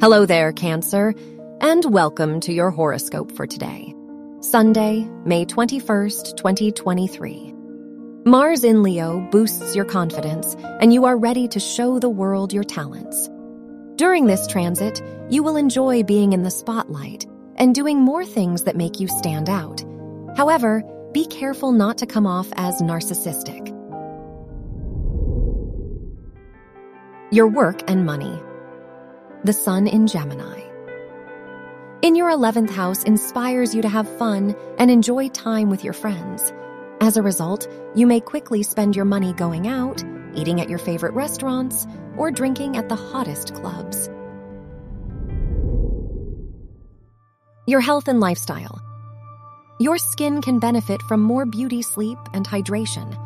Hello there, Cancer, and welcome to your horoscope for today, Sunday, May 21st, 2023. Mars in Leo boosts your confidence, and you are ready to show the world your talents. During this transit, you will enjoy being in the spotlight and doing more things that make you stand out. However, be careful not to come off as narcissistic. Your work and money. The Sun in Gemini. In your 11th house inspires you to have fun and enjoy time with your friends. As a result, you may quickly spend your money going out, eating at your favorite restaurants, or drinking at the hottest clubs. Your health and lifestyle. Your skin can benefit from more beauty sleep and hydration.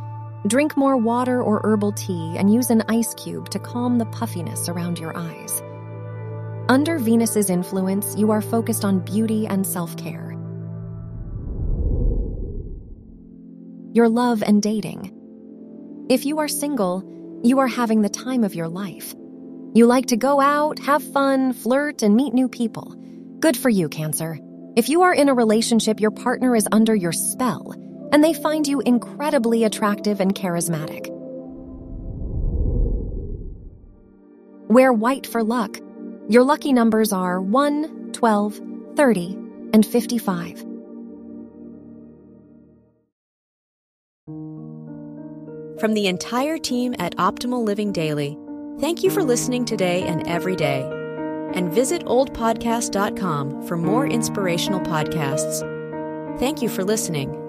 Drink more water or herbal tea and use an ice cube to calm the puffiness around your eyes. Under Venus's influence, you are focused on beauty and self care. Your love and dating. If you are single, you are having the time of your life. You like to go out, have fun, flirt, and meet new people. Good for you, Cancer. If you are in a relationship, your partner is under your spell, and they find you incredibly attractive and charismatic. Wear white for luck. Your lucky numbers are 1, 12, 30, and 55. From the entire team at Optimal Living Daily, thank you for listening today and every day. And visit oldpodcast.com for more inspirational podcasts. Thank you for listening.